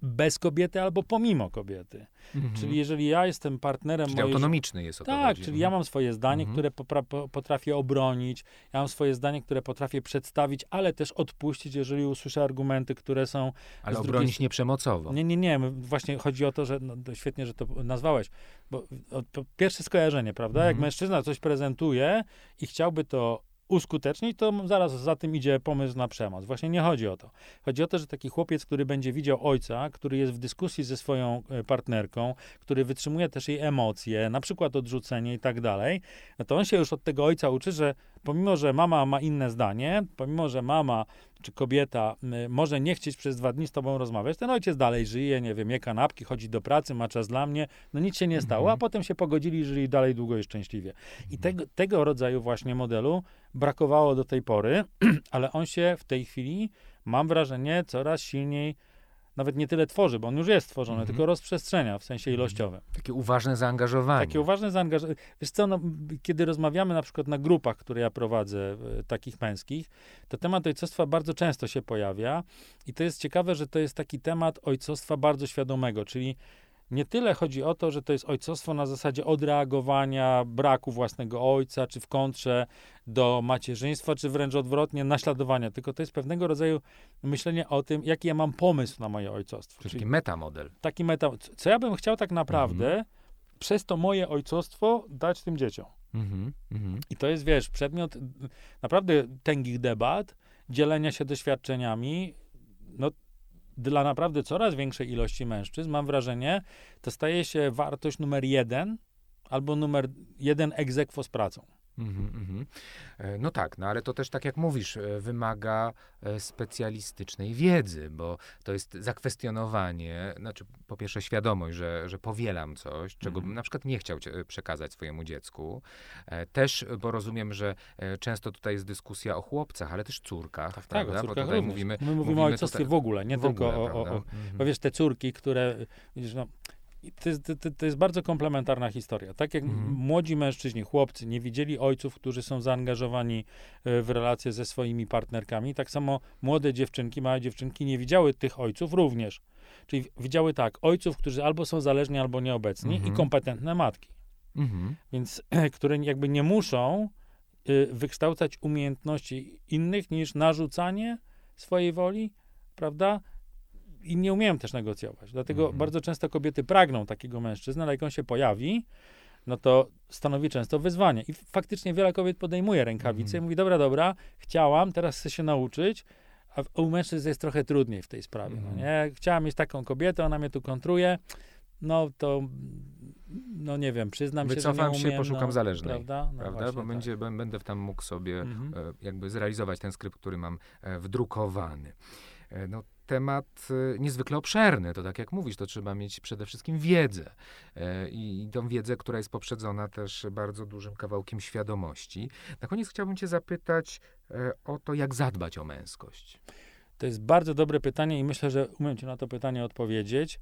bez kobiety albo pomimo kobiety. Mhm. Czyli jeżeli ja jestem partnerem Czyli mojej autonomiczny jest o to tak, chodzi. czyli ja mam swoje zdanie, Mhm. które potrafię obronić, ja mam swoje zdanie, które potrafię przedstawić, ale też odpuścić, jeżeli usłyszę argumenty, które są... Ale drugiej obronić nieprzemocowo. Nie, nie, nie, właśnie chodzi o to, że no, świetnie, że to nazwałeś, bo o, pierwsze skojarzenie, prawda? Jak Mhm. mężczyzna coś prezentuje i chciałby to uskutecznić, to zaraz za tym idzie pomysł na przemoc. Właśnie nie chodzi o to. Chodzi o to, że taki chłopiec, który będzie widział ojca, który jest w dyskusji ze swoją e, partnerką, który wytrzymuje też jej emocje, na przykład odrzucenie i tak dalej, no to on się już od tego ojca uczy, że pomimo, że mama ma inne zdanie, pomimo, że mama czy kobieta może nie chcieć przez dwa dni z tobą rozmawiać, ten ojciec dalej żyje, nie wiem, je kanapki, chodzi do pracy, ma czas dla mnie, no nic się nie stało, a mhm. potem się pogodzili i żyli dalej długo i szczęśliwie. I mhm. tego, tego rodzaju właśnie modelu brakowało do tej pory, <clears throat> ale on się w tej chwili, mam wrażenie, coraz silniej nawet nie tyle tworzy, bo on już jest tworzony, mm -hmm. tylko rozprzestrzenia w sensie mhm. ilościowym. Takie uważne zaangażowanie. Takie uważne zaangażowanie. Wiesz co, no, kiedy rozmawiamy na przykład na grupach, które ja prowadzę, e, takich męskich, to temat ojcostwa bardzo często się pojawia i to jest ciekawe, że to jest taki temat ojcostwa bardzo świadomego, czyli nie tyle chodzi o to, że to jest ojcostwo na zasadzie odreagowania braku własnego ojca, czy w kontrze do macierzyństwa, czy wręcz odwrotnie, naśladowania, tylko to jest pewnego rodzaju myślenie o tym, jaki ja mam pomysł na moje ojcostwo. Czyli taki metamodel. Taki meta. Co ja bym chciał tak naprawdę mhm. przez to moje ojcostwo dać tym dzieciom. Mhm, mhm. I to jest, wiesz, przedmiot naprawdę tęgich debat, dzielenia się doświadczeniami. No, dla naprawdę coraz większej ilości mężczyzn, mam wrażenie, to staje się wartość numer jeden albo numer jeden egzekwo z pracą. Mm -hmm. No tak, no ale to też tak jak mówisz, e, wymaga e, specjalistycznej wiedzy, bo to jest zakwestionowanie, znaczy po pierwsze świadomość, że, że powielam coś, czego mm -hmm. bym na przykład nie chciał przekazać swojemu dziecku. Też, bo rozumiem, że często tutaj jest dyskusja o chłopcach, ale też córkach, tak, prawda? Tak, o córkach mówimy, My mówimy, mówimy o ojcostwie tutaj... w ogóle, nie w tylko ogóle, o, o, o, -hmm. Bo wiesz, te córki, które, no, to jest, to, to jest, bardzo komplementarna historia. Tak jak mhm. młodzi mężczyźni, chłopcy nie widzieli ojców, którzy są zaangażowani e, w relacje ze swoimi partnerkami, tak samo młode dziewczynki, małe dziewczynki nie widziały tych ojców również. Czyli widziały tak, ojców, którzy albo są zależni, albo nieobecni mhm. i kompetentne matki. Mhm. Więc, <clears throat> które jakby nie muszą y, wykształcać umiejętności innych niż narzucanie swojej woli, prawda? I nie umieją też negocjować. Dlatego mhm. bardzo często kobiety pragną takiego mężczyzny, ale jak on się pojawi, no to stanowi często wyzwanie. I faktycznie wiele kobiet podejmuje rękawice mhm. i mówi, dobra, dobra, chciałam, teraz chcę się nauczyć, a u mężczyzn jest trochę trudniej w tej sprawie. No mhm. No nie? Chciałam mieć taką kobietę, ona mnie tu kontruje, no to no nie wiem, przyznam Wycofam się, że nie umiem, się, poszukam no, zależnej, prawda? No prawda? Bo tak. będzie, będę tam mógł sobie mhm. e, jakby zrealizować ten skrypt, który mam e, wdrukowany. E, no, temat y, niezwykle obszerny. To tak jak mówisz, to trzeba mieć przede wszystkim wiedzę. E, I tą wiedzę, która jest poprzedzona też bardzo dużym kawałkiem świadomości. Na koniec chciałbym Cię zapytać e, o to, jak zadbać o męskość. To jest bardzo dobre pytanie i myślę, że umiem Ci na to pytanie odpowiedzieć.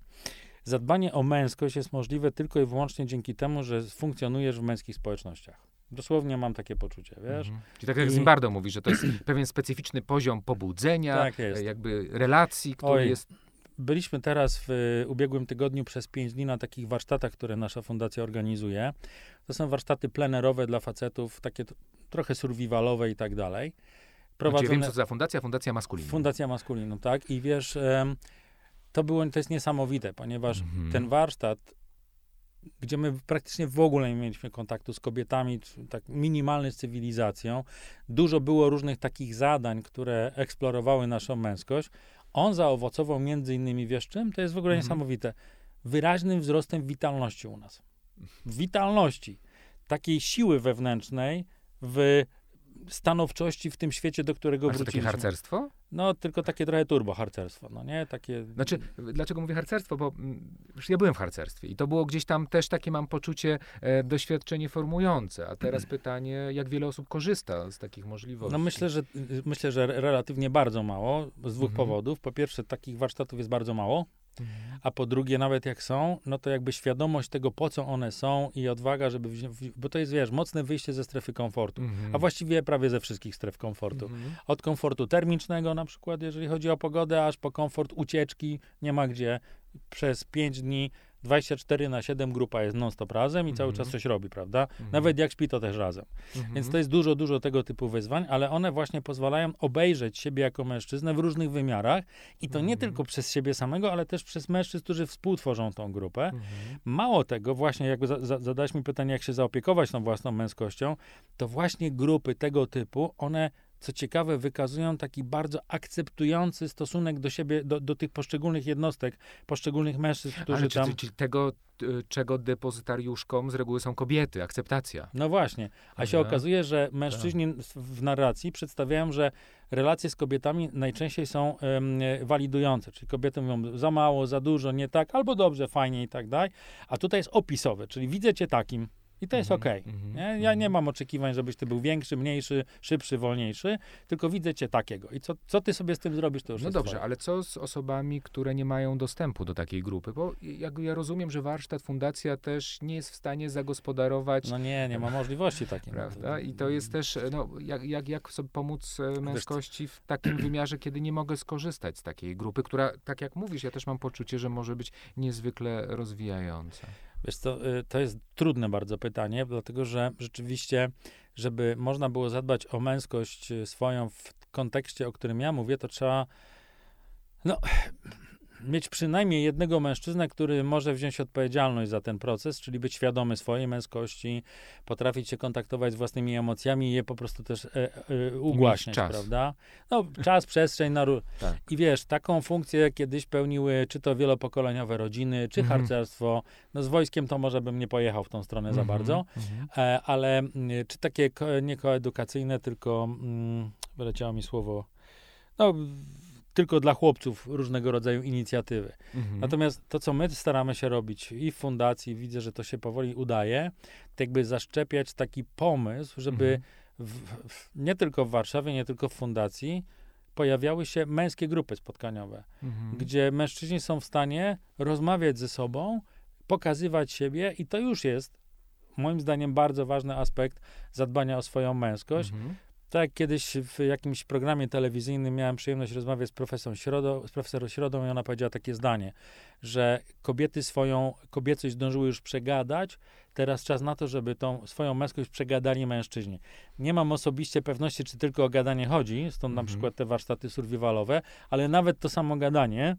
Zadbanie o męskość jest możliwe tylko i wyłącznie dzięki temu, że funkcjonujesz w męskich społecznościach. Dosłownie mam takie poczucie, wiesz? Mhm. Czyli tak jak I... Zimbardo mówi, że to jest <clears throat> pewien specyficzny poziom pobudzenia, tak jakby relacji, który Oj. jest byliśmy teraz w ubiegłym tygodniu przez pięć dni na takich warsztatach, które nasza fundacja organizuje. To są warsztaty plenerowe dla facetów, takie trochę survivalowe i tak dalej. Prowadzone... Znaczy, wiem, co to za fundacja? Fundacja Maskulinum. Fundacja Maskulinum, tak. I wiesz, to było, to jest niesamowite, ponieważ mhm. ten warsztat gdzie my praktycznie w ogóle nie mieliśmy kontaktu z kobietami, tak minimalny z cywilizacją. Dużo było różnych takich zadań, które eksplorowały naszą męskość. On zaowocował między innymi, wiesz czym? To jest w ogóle mhm. niesamowite. Wyraźnym wzrostem witalności u nas. Witalności. Takiej siły wewnętrznej w stanowczości w tym świecie, do którego A wróciliśmy. takie harcerstwo? No, tylko takie trochę turbo harcerstwo, no nie? Takie... Znaczy, dlaczego mówię harcerstwo? Bo już ja byłem w harcerstwie i to było gdzieś tam też takie, mam poczucie, e, doświadczenie formujące. A teraz <clears throat> pytanie, jak wiele osób korzysta z takich możliwości? No myślę, że, myślę, że relatywnie bardzo mało, z dwóch mhm. powodów. Po pierwsze, takich warsztatów jest bardzo mało. Mhm. A po drugie, nawet jak są, no to jakby świadomość tego, po co one są i odwaga, żeby wziąć, bo to jest, wiesz, mocne wyjście ze strefy komfortu, mhm. a właściwie prawie ze wszystkich stref komfortu. Mhm. Od komfortu termicznego na przykład, jeżeli chodzi o pogodę, aż po komfort ucieczki, nie ma gdzie, przez pięć dni 24 na 7 grupa jest non-stop razem i cały Mhm. czas coś robi, prawda? Mhm. Nawet jak śpi, to też razem. Mhm. Więc to jest dużo, dużo tego typu wyzwań, ale one właśnie pozwalają obejrzeć siebie jako mężczyznę w różnych wymiarach i to nie tylko przez siebie samego, ale też przez mężczyzn, którzy współtworzą tą grupę. Mało tego, właśnie jakby za, za, zadałeś mi pytanie, jak się zaopiekować tą własną męskością, to właśnie grupy tego typu, one, co ciekawe, wykazują taki bardzo akceptujący stosunek do siebie, do, do tych poszczególnych jednostek, poszczególnych mężczyzn, którzy Ale czy, tam... czy, czy tego, y, czego depozytariuszką z reguły są kobiety, akceptacja. No właśnie. A się okazuje, że mężczyźni w- narracji przedstawiają, że relacje z kobietami najczęściej są e, walidujące. Czyli kobiety mówią za mało, za dużo, nie tak, albo dobrze, fajnie i tak dalej. A tutaj jest opisowe, czyli widzę cię takim i to jest Mhm, okej. mhm, nie? Ja nie mhm. mam oczekiwań, żebyś ty był większy, mniejszy, szybszy, wolniejszy, tylko widzę cię takiego. I co, co ty sobie z tym zrobisz, to już No dobrze, twoje. ale co z osobami, które nie mają dostępu do takiej grupy? Bo jak ja rozumiem, że warsztat, fundacja też nie jest w stanie zagospodarować, No nie, nie ma możliwości takiej. prawda? I to jest też, no, jak, jak, jak sobie pomóc e, męskości w takim <clears throat> wymiarze, kiedy nie mogę skorzystać z takiej grupy, która, tak jak mówisz, ja też mam poczucie, że może być niezwykle rozwijająca. Wiesz co, y, to jest trudne bardzo pytanie, dlatego że rzeczywiście, żeby można było zadbać o męskość y, swoją w kontekście, o którym ja mówię, to trzeba no, mieć przynajmniej jednego mężczyznę, który może wziąć odpowiedzialność za ten proces, czyli być świadomy swojej męskości, potrafić się kontaktować z własnymi emocjami i je po prostu też e, e, ugłaśniać, prawda? No, czas, przestrzeń, na, Tak. i wiesz, taką funkcję kiedyś pełniły czy to wielopokoleniowe rodziny, czy Mhm. harcerstwo. No z wojskiem to może bym nie pojechał w tą stronę za Mhm, bardzo, mhm. e, ale mm, czy takie ko, nie koedukacyjne, tylko mm, wyleciało mi słowo, no tylko dla chłopców różnego rodzaju inicjatywy. Mhm. Natomiast to, co my staramy się robić i w fundacji, widzę, że to się powoli udaje, to jakby zaszczepiać taki pomysł, żeby Mhm. w, w, nie tylko w Warszawie, nie tylko w fundacji, pojawiały się męskie grupy spotkaniowe, Mhm. gdzie mężczyźni są w stanie rozmawiać ze sobą, pokazywać siebie i to już jest, moim zdaniem, bardzo ważny aspekt zadbania o swoją męskość. Mhm. Tak kiedyś w jakimś programie telewizyjnym miałem przyjemność rozmawiać z profesorą Środą, z profesorą Środą i ona powiedziała takie zdanie, że kobiety swoją kobiecość zdążyły już przegadać, teraz czas na to, żeby tą swoją męskość przegadali mężczyźni. Nie mam osobiście pewności, czy tylko o gadanie chodzi, stąd na Mhm. przykład te warsztaty survivalowe, ale nawet to samo gadanie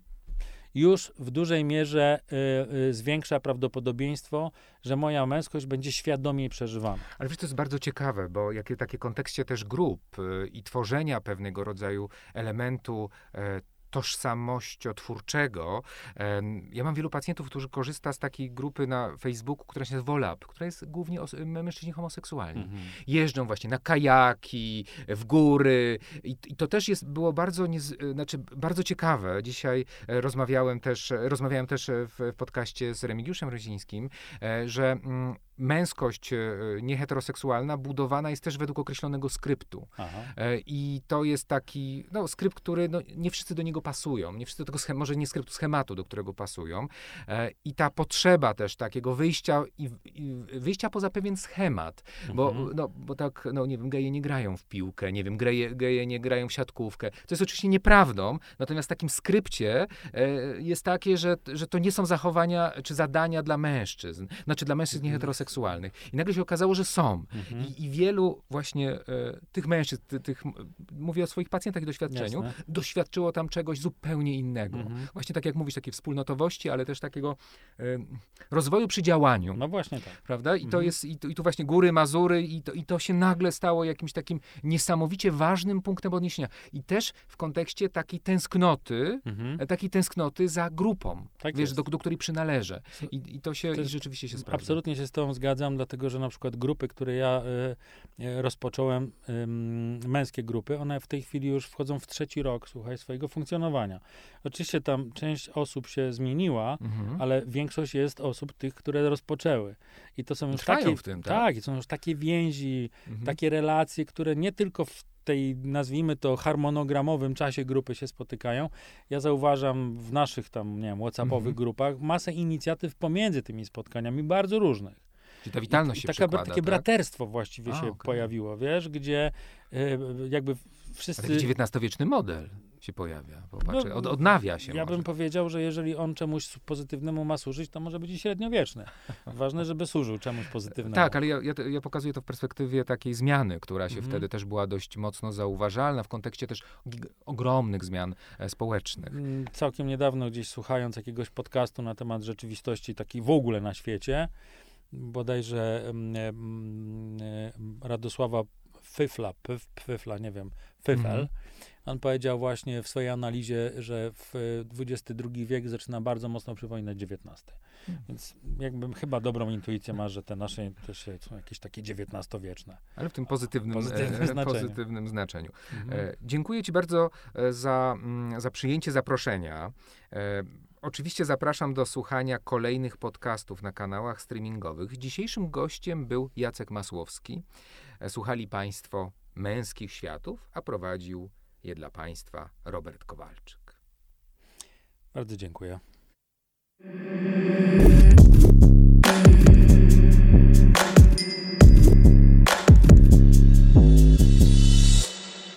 już w dużej mierze y, y, zwiększa prawdopodobieństwo, że moja męskość będzie świadomiej przeżywana. Ale wiesz, to jest bardzo ciekawe, bo jakie takie kontekście też grup y, i tworzenia pewnego rodzaju elementu e, tożsamościotwórczego. Ja mam wielu pacjentów, którzy korzysta z takiej grupy na Facebooku, która się nazywa Volab, która jest głównie mężczyźni homoseksualni. Jeżdżą właśnie na kajaki, w góry i, i to też jest, było bardzo, niez, znaczy bardzo ciekawe. Dzisiaj e, rozmawiałem też, e, rozmawiałem też e, w, w podcaście z Remigiuszem Rozińskim, e, że mm, męskość e, nieheteroseksualna budowana jest też według określonego skryptu. Aha. E, I to jest taki no, skrypt, który no, nie wszyscy do niego pasują. Nie wszyscy do tego może nie skryptu, schematu, do którego pasują. E, I ta potrzeba też takiego wyjścia, i, i wyjścia poza pewien schemat. Bo, Mhm. no, bo tak, no nie wiem, geje nie grają w piłkę, nie wiem, geje, geje nie grają w siatkówkę. To jest oczywiście nieprawdą, natomiast w takim skrypcie jest takie, że, że to nie są zachowania czy zadania dla mężczyzn, znaczy dla mężczyzn nieheteroseksualnych. I nagle się okazało, że są. Mhm. I, I wielu właśnie e, tych mężczyzn, ty, tych, mówię o swoich pacjentach i doświadczeniu, Jasne. doświadczyło tam czegoś zupełnie innego. Mhm. Właśnie tak jak mówisz, takiej wspólnotowości, ale też takiego e, rozwoju przy działaniu. No właśnie tak. Prawda? I to Mhm. jest, i tu, i tu właśnie góry, Mazury, i to, i to się nagle stało jakimś takim niesamowicie ważnym punktem odniesienia. I też w kontekście takiej tęsknoty, Mhm. e, takiej tęsknoty za grupą, Tak wiesz, do, do której przynależę. I, i to się To i jest rzeczywiście się sprawdza. Absolutnie się z Zgadzam, dlatego że na przykład grupy, które ja y, y, rozpocząłem, ym, męskie grupy, one w tej chwili już wchodzą w trzeci rok, słuchaj, swojego funkcjonowania. Oczywiście tam część osób się zmieniła, Mhm. ale większość jest osób tych, które rozpoczęły. I to są już Trwają takie, w tym, tak? tak, i są już takie więzi, Mhm. takie relacje, które nie tylko w tej, nazwijmy to, harmonogramowym czasie grupy się spotykają. Ja zauważam w naszych tam, nie wiem, whatsappowych Mhm. grupach masę inicjatyw pomiędzy tymi spotkaniami, bardzo różnych. Czyli ta witalność się taka, przekłada, Takie tak? braterstwo właściwie A, się okej. pojawiło, wiesz, gdzie e, jakby A wszyscy... Taki XIX-wieczny model. się pojawia. No, od, odnawia się. Ja może. bym powiedział, że jeżeli on czemuś pozytywnemu ma służyć, to może być i średniowieczny. <laughs> Ważne, żeby służył czemuś pozytywnemu. Tak, ale ja, ja, ja pokazuję to w perspektywie takiej zmiany, która się mhm. wtedy też była dość mocno zauważalna w kontekście też ogromnych zmian e, społecznych. Mm, całkiem niedawno gdzieś słuchając jakiegoś podcastu na temat rzeczywistości takiej w ogóle na świecie, bodajże Radosława Fyfla, Pyfla, nie wiem, Fyfel, mhm. on powiedział właśnie w swojej analizie, że w XXI wiek zaczyna bardzo mocno przypominać XIX. Mhm. Więc jakbym chyba dobrą intuicję ma, że te nasze też są jakieś takie XIX-wieczne. Ale w tym pozytywnym, pozytywnym e, znaczeniu. Pozytywnym znaczeniu. Mhm. E, dziękuję Ci bardzo e, za, mm, za przyjęcie zaproszenia. E, Oczywiście zapraszam do słuchania kolejnych podcastów na kanałach streamingowych. Dzisiejszym gościem był Jacek Masłowski. Słuchali Państwo Męskich Światów, a prowadził je dla Państwa Robert Kowalczyk. Bardzo dziękuję.